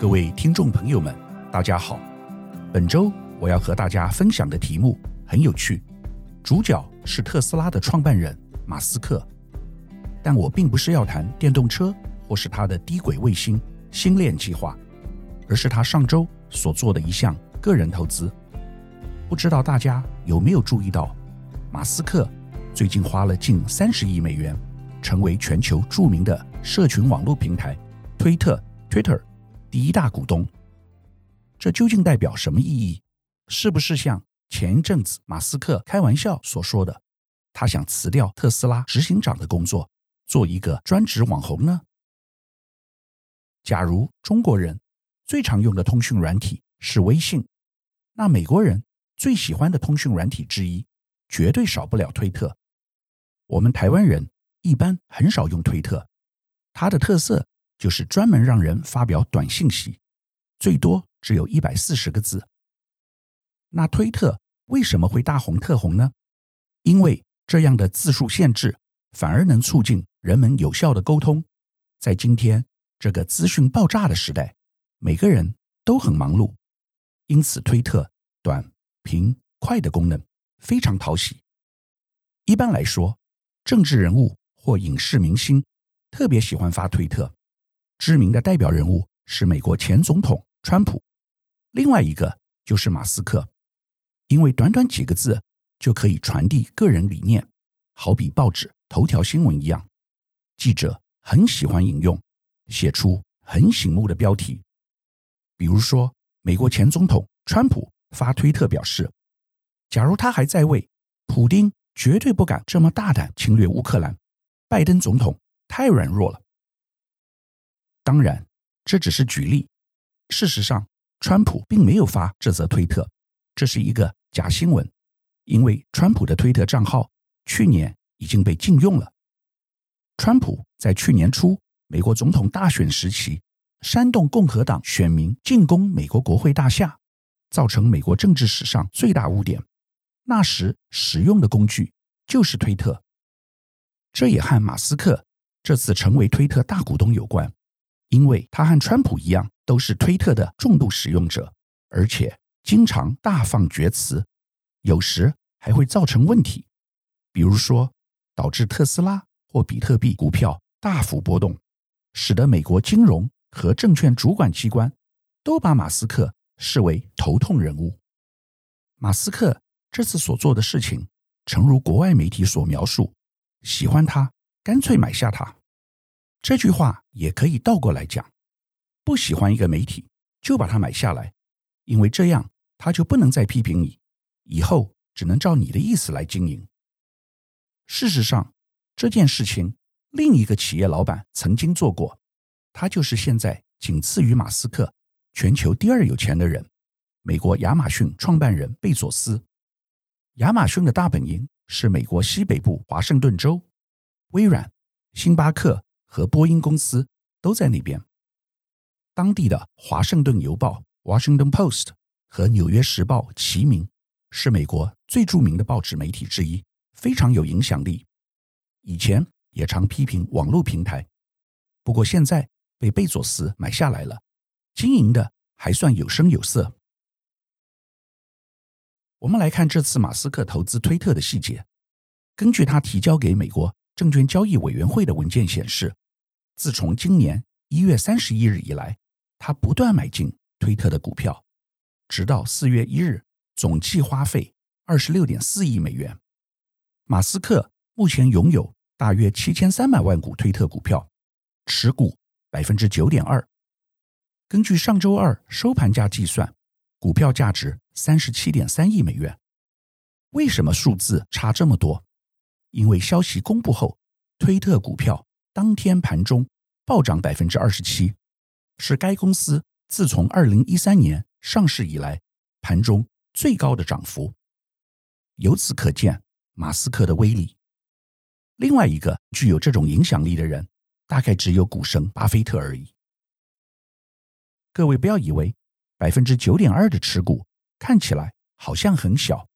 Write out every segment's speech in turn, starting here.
各位听众朋友们，大家好。本周我要和大家分享的题目很有趣，主角是特斯拉的创办人马斯克。但我并不是要谈电动车或是他的低轨卫星星链计划，而是他上周所做的一项个人投资。不知道大家有没有注意到，马斯克最近花了近三十亿美元，成为全球著名的社群网络平台推特 Twitter。第一大股东，这究竟代表什么意义？是不是像前一阵子马斯克开玩笑所说的，他想辞掉特斯拉执行长的工作，做一个专职网红呢？假如中国人最常用的通讯软体是微信，那美国人最喜欢的通讯软体之一，绝对少不了推特。我们台湾人一般很少用推特，它的特色。就是专门让人发表短信息，最多只有一百四十个字。那推特为什么会大红特红呢？因为这样的字数限制反而能促进人们有效的沟通。在今天这个资讯爆炸的时代，每个人都很忙碌，因此推特短、平、快的功能非常讨喜。一般来说，政治人物或影视明星特别喜欢发推特。知名的代表人物是美国前总统川普，另外一个就是马斯克，因为短短几个字就可以传递个人理念，好比报纸头条新闻一样，记者很喜欢引用，写出很醒目的标题。比如说，美国前总统川普发推特表示，假如他还在位，普丁绝对不敢这么大胆侵略乌克兰，拜登总统太软弱了。当然，这只是举例。事实上，川普并没有发这则推特，这是一个假新闻。因为川普的推特账号去年已经被禁用了。川普在去年初美国总统大选时期，煽动共和党选民进攻美国国会大厦，造成美国政治史上最大污点。那时使用的工具就是推特。这也和马斯克这次成为推特大股东有关。因为他和川普一样，都是推特的重度使用者，而且经常大放厥词，有时还会造成问题，比如说导致特斯拉或比特币股票大幅波动，使得美国金融和证券主管机关都把马斯克视为头痛人物。马斯克这次所做的事情，诚如国外媒体所描述，喜欢他，干脆买下他。这句话也可以倒过来讲：不喜欢一个媒体，就把它买下来，因为这样他就不能再批评你，以后只能照你的意思来经营。事实上，这件事情另一个企业老板曾经做过，他就是现在仅次于马斯克全球第二有钱的人——美国亚马逊创办人贝佐斯。亚马逊的大本营是美国西北部华盛顿州，微软、星巴克。和波音公司都在那边。当地的《华盛顿邮报》（Washington Post） 和《纽约时报》齐名，是美国最著名的报纸媒体之一，非常有影响力。以前也常批评网络平台，不过现在被贝佐斯买下来了，经营的还算有声有色。我们来看这次马斯克投资推特的细节。根据他提交给美国证券交易委员会的文件显示，自从今年一月三十一日以来，他不断买进推特的股票，直到四月一日，总计花费二十六点四亿美元。马斯克目前拥有大约七千三百万股推特股票，持股百分之九点二。根据上周二收盘价计算，股票价值三十七点三亿美元。为什么数字差这么多？因为消息公布后，推特股票当天盘中。暴涨百分之二十七，是该公司自从二零一三年上市以来盘中最高的涨幅。由此可见，马斯克的威力。另外一个具有这种影响力的人，大概只有股神巴菲特而已。各位不要以为百分之九点二的持股看起来好像很小，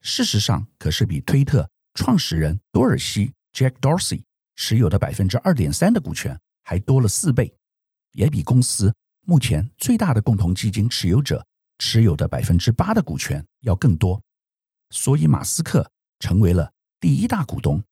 事实上可是比推特创始人多尔西 （Jack Dorsey） 持有的百分之二点三的股权。还多了四倍，也比公司目前最大的共同基金持有者持有的百分之八的股权要更多，所以马斯克成为了第一大股东。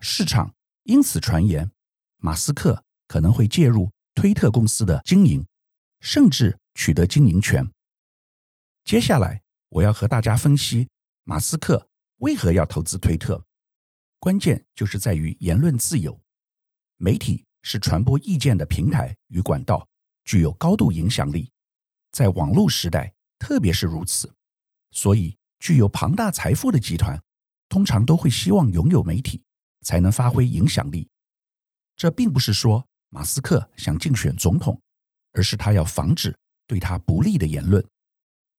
市场因此传言，马斯克可能会介入推特公司的经营，甚至取得经营权。接下来，我要和大家分析马斯克为何要投资推特。关键就是在于言论自由，媒体是传播意见的平台与管道，具有高度影响力，在网络时代特别是如此。所以，具有庞大财富的集团通常都会希望拥有媒体，才能发挥影响力。这并不是说马斯克想竞选总统，而是他要防止对他不利的言论，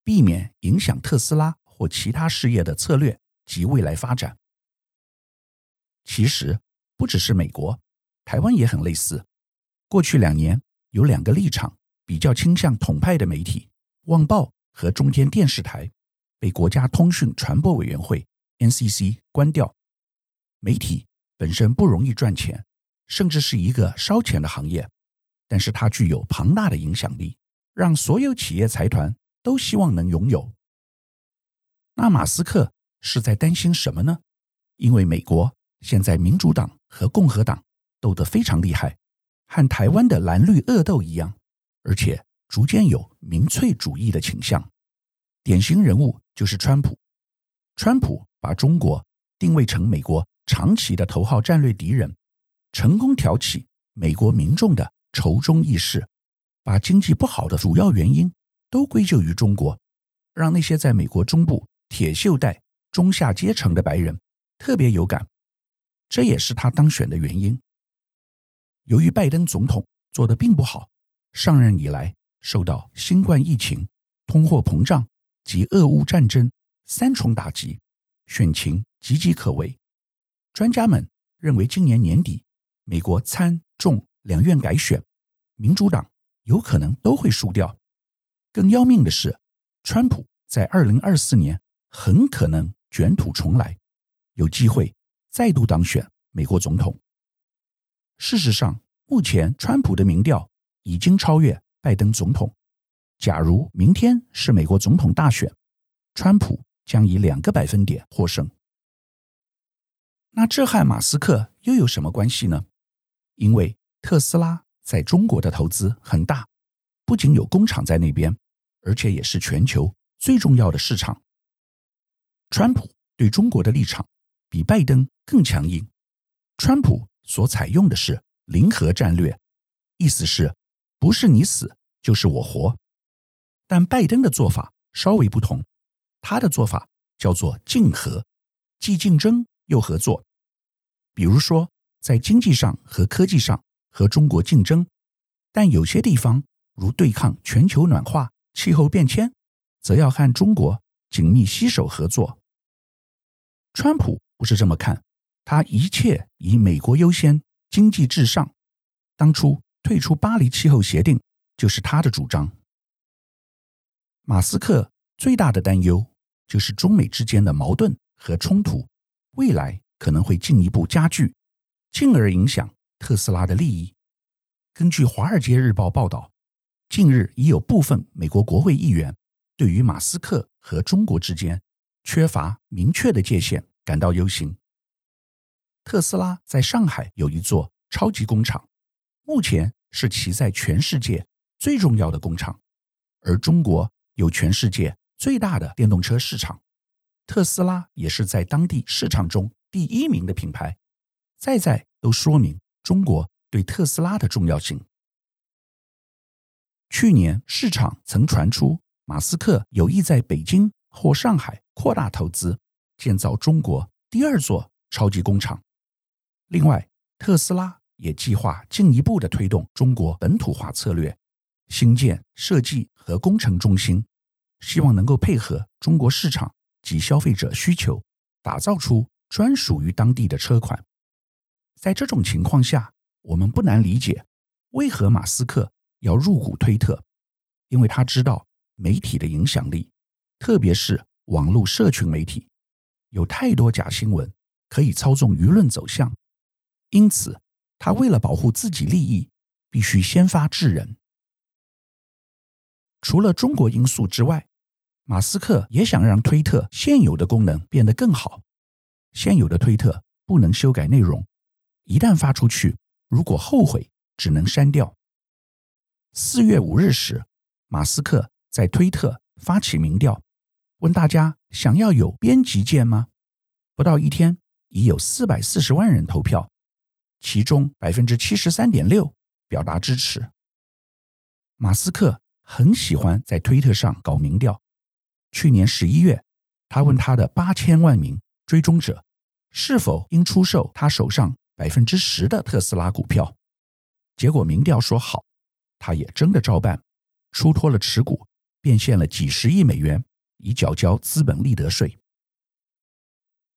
避免影响特斯拉或其他事业的策略及未来发展。其实不只是美国，台湾也很类似。过去两年有两个立场比较倾向统派的媒体——旺报和中天电视台，被国家通讯传播委员会 （NCC） 关掉。媒体本身不容易赚钱，甚至是一个烧钱的行业，但是它具有庞大的影响力，让所有企业财团都希望能拥有。那马斯克是在担心什么呢？因为美国。现在民主党和共和党斗得非常厉害，和台湾的蓝绿恶斗一样，而且逐渐有民粹主义的倾向。典型人物就是川普。川普把中国定位成美国长期的头号战略敌人，成功挑起美国民众的仇中意识，把经济不好的主要原因都归咎于中国，让那些在美国中部铁锈带中下阶层的白人特别有感。这也是他当选的原因。由于拜登总统做得并不好，上任以来受到新冠疫情、通货膨胀及俄乌战争三重打击，选情岌岌可危。专家们认为，今年年底美国参众两院改选，民主党有可能都会输掉。更要命的是，川普在二零二四年很可能卷土重来，有机会。再度当选美国总统。事实上，目前川普的民调已经超越拜登总统。假如明天是美国总统大选，川普将以两个百分点获胜。那这和马斯克又有什么关系呢？因为特斯拉在中国的投资很大，不仅有工厂在那边，而且也是全球最重要的市场。川普对中国的立场比拜登更强硬，川普所采用的是零和战略，意思是不是你死就是我活。但拜登的做法稍微不同，他的做法叫做竞合，既竞争又合作。比如说，在经济上和科技上和中国竞争，但有些地方如对抗全球暖化、气候变迁，则要和中国紧密携手合作。川普不是这么看。他一切以美国优先，经济至上。当初退出巴黎气候协定就是他的主张。马斯克最大的担忧就是中美之间的矛盾和冲突，未来可能会进一步加剧，进而影响特斯拉的利益。根据《华尔街日报》报道，近日已有部分美国国会议员对于马斯克和中国之间缺乏明确的界限感到忧心。特斯拉在上海有一座超级工厂，目前是其在全世界最重要的工厂。而中国有全世界最大的电动车市场，特斯拉也是在当地市场中第一名的品牌，再在都说明中国对特斯拉的重要性。去年市场曾传出马斯克有意在北京或上海扩大投资，建造中国第二座超级工厂。另外，特斯拉也计划进一步的推动中国本土化策略，新建设计和工程中心，希望能够配合中国市场及消费者需求，打造出专属于当地的车款。在这种情况下，我们不难理解为何马斯克要入股推特，因为他知道媒体的影响力，特别是网络社群媒体，有太多假新闻可以操纵舆论走向。因此，他为了保护自己利益，必须先发制人。除了中国因素之外，马斯克也想让推特现有的功能变得更好。现有的推特不能修改内容，一旦发出去，如果后悔，只能删掉。四月五日时，马斯克在推特发起民调，问大家想要有编辑键吗？不到一天，已有四百四十万人投票，其中百分之七十三点六表达支持。马斯克很喜欢在推特上搞民调。去年十一月，他问他的八千万名追踪者，是否应出售他手上百分之十的特斯拉股票。结果民调说好，他也真的照办，出脱了持股，变现了几十亿美元，以缴交资本利得税。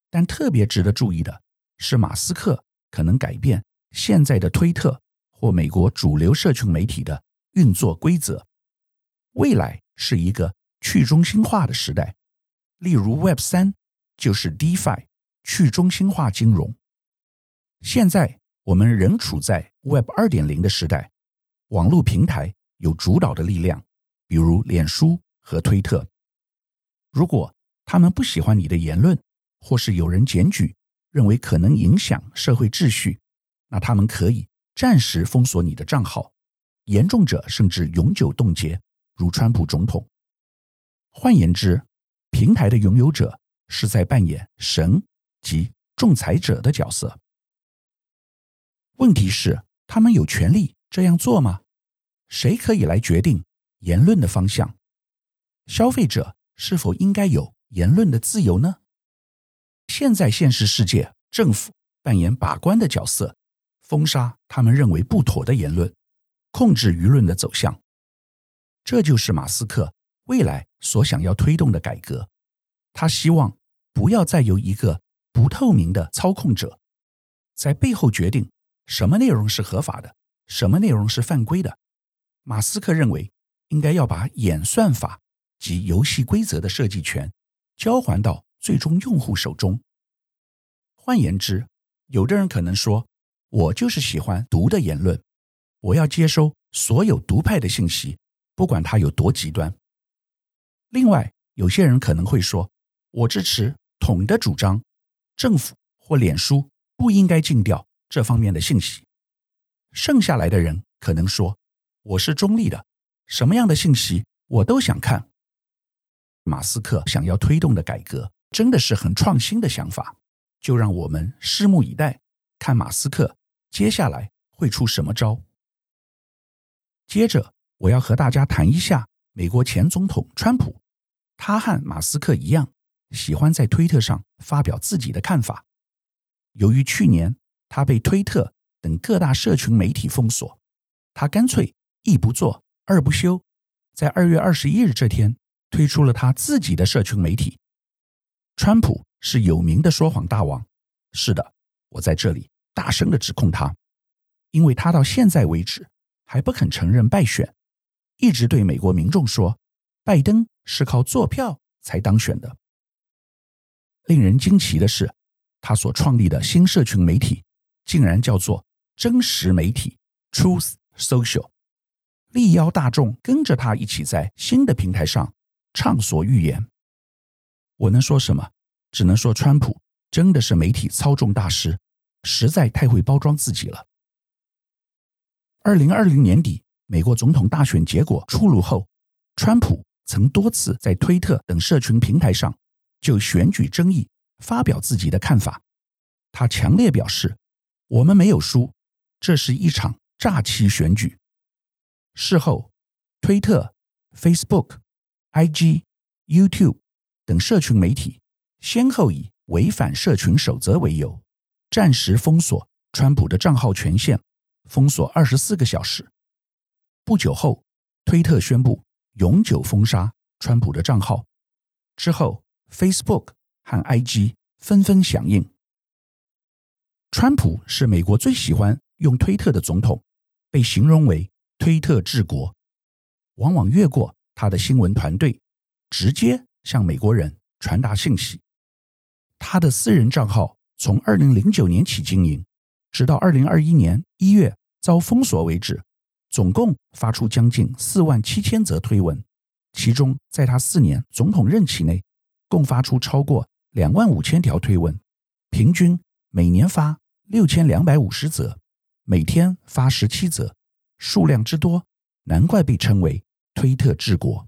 但特别值得注意的是，马斯克可能改变现在的推特或美国主流社群媒体的运作规则。未来是一个去中心化的时代，例如 Web 三就是 DeFi 去中心化金融。现在我们仍处在 Web 二点零的时代，网络平台有主导的力量，比如脸书和推特。如果他们不喜欢你的言论，或是有人检举，认为可能影响社会秩序，那他们可以暂时封锁你的账号，严重者甚至永久冻结，如川普总统。换言之，平台的拥有者是在扮演神及仲裁者的角色。问题是，他们有权利这样做吗？谁可以来决定言论的方向？消费者是否应该有言论的自由呢？现在现实世界，政府扮演把关的角色，封杀他们认为不妥的言论，控制舆论的走向。这就是马斯克未来所想要推动的改革。他希望不要再由一个不透明的操控者在背后决定什么内容是合法的，什么内容是犯规的。马斯克认为，应该要把演算法及游戏规则的设计权交还到最终用户手中。换言之，有的人可能说：“我就是喜欢毒的言论，我要接收所有独派的信息，不管它有多极端。”另外，有些人可能会说：“我支持统的主张，政府或脸书不应该禁掉这方面的信息。”剩下来的人可能说：“我是中立的，什么样的信息我都想看。”马斯克想要推动的改革。真的是很创新的想法，就让我们拭目以待，看马斯克接下来会出什么招。接着，我要和大家谈一下美国前总统川普，他和马斯克一样，喜欢在推特上发表自己的看法。由于去年他被推特等各大社群媒体封锁，他干脆一不做二不休，在二月二十一日这天推出了他自己的社群媒体。川普是有名的说谎大王，是的，我在这里大声的指控他，因为他到现在为止还不肯承认败选，一直对美国民众说拜登是靠做票才当选的。令人惊奇的是，他所创立的新社群媒体竟然叫做真实媒体 （Truth Social），力邀大众跟着他一起在新的平台上畅所欲言。我能说什么？只能说，川普真的是媒体操纵大师，实在太会包装自己了。二零二零年底，美国总统大选结果出炉后，川普曾多次在推特等社群平台上就选举争议发表自己的看法。他强烈表示：“我们没有输，这是一场诈欺选举。”事后，推特、Facebook、IG、YouTube。等社群媒体先后以违反社群守则为由，暂时封锁川普的账号权限，封锁二十四个小时。不久后，推特宣布永久封杀川普的账号。之后，Facebook 和 IG 纷纷响应。川普是美国最喜欢用推特的总统，被形容为“推特治国”，往往越过他的新闻团队，直接。向美国人传达信息。他的私人账号从二零零九年起经营，直到二零二一年一月遭封锁为止，总共发出将近四万七千则推文，其中在他四年总统任期内，共发出超过两万五千条推文，平均每年发六千两百五十则，每天发十七则，数量之多，难怪被称为推特治国。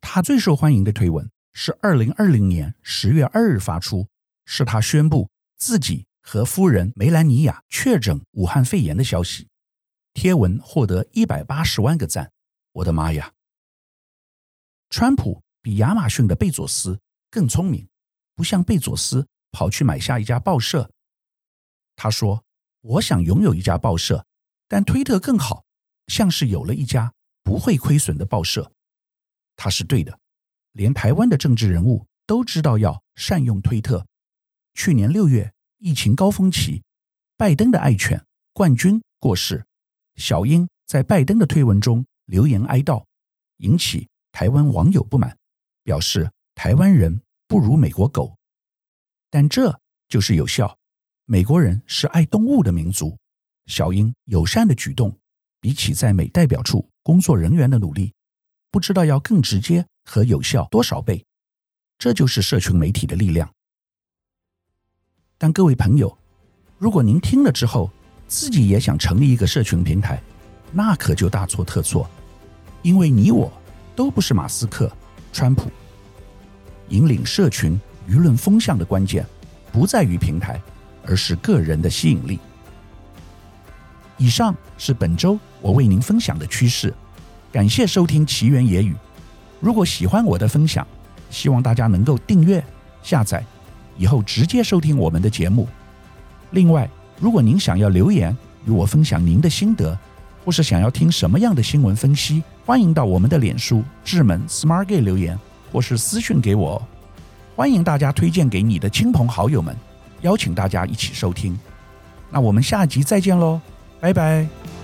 他最受欢迎的推文是二零二零年十月二日发出，是他宣布自己和夫人梅兰妮亚确诊武汉肺炎的消息。贴文获得一百八十万个赞，我的妈呀！川普比亚马逊的贝佐斯更聪明，不像贝佐斯跑去买下一家报社。他说：“我想拥有一家报社，但推特更好，像是有了一家不会亏损的报社。”他是对的，连台湾的政治人物都知道要善用推特。去年六月疫情高峰期，拜登的爱犬冠军过世。小英在拜登的推文中留言哀悼，引起台湾网友不满，表示台湾人不如美国狗。但这就是有效，美国人是爱动物的民族。小英友善的举动，比起在美代表处工作人员的努力，不知道要更直接和有效多少倍。这就是社群媒体的力量。但各位朋友，如果您听了之后，自己也想成立一个社群平台，那可就大错特错，因为你我都不是马斯克、川普。引领社群舆论风向的关键，不在于平台，而是个人的吸引力。以上是本周我为您分享的趋势，感谢收听奇缘野语。如果喜欢我的分享，希望大家能够订阅、下载，以后直接收听我们的节目。另外，如果您想要留言与我分享您的心得，或是想要听什么样的新闻分析，欢迎到我们的脸书智门 Smart Gay 留言，或是私讯给我。欢迎大家推荐给你的亲朋好友们，邀请大家一起收听。那我们下集再见喽，拜拜。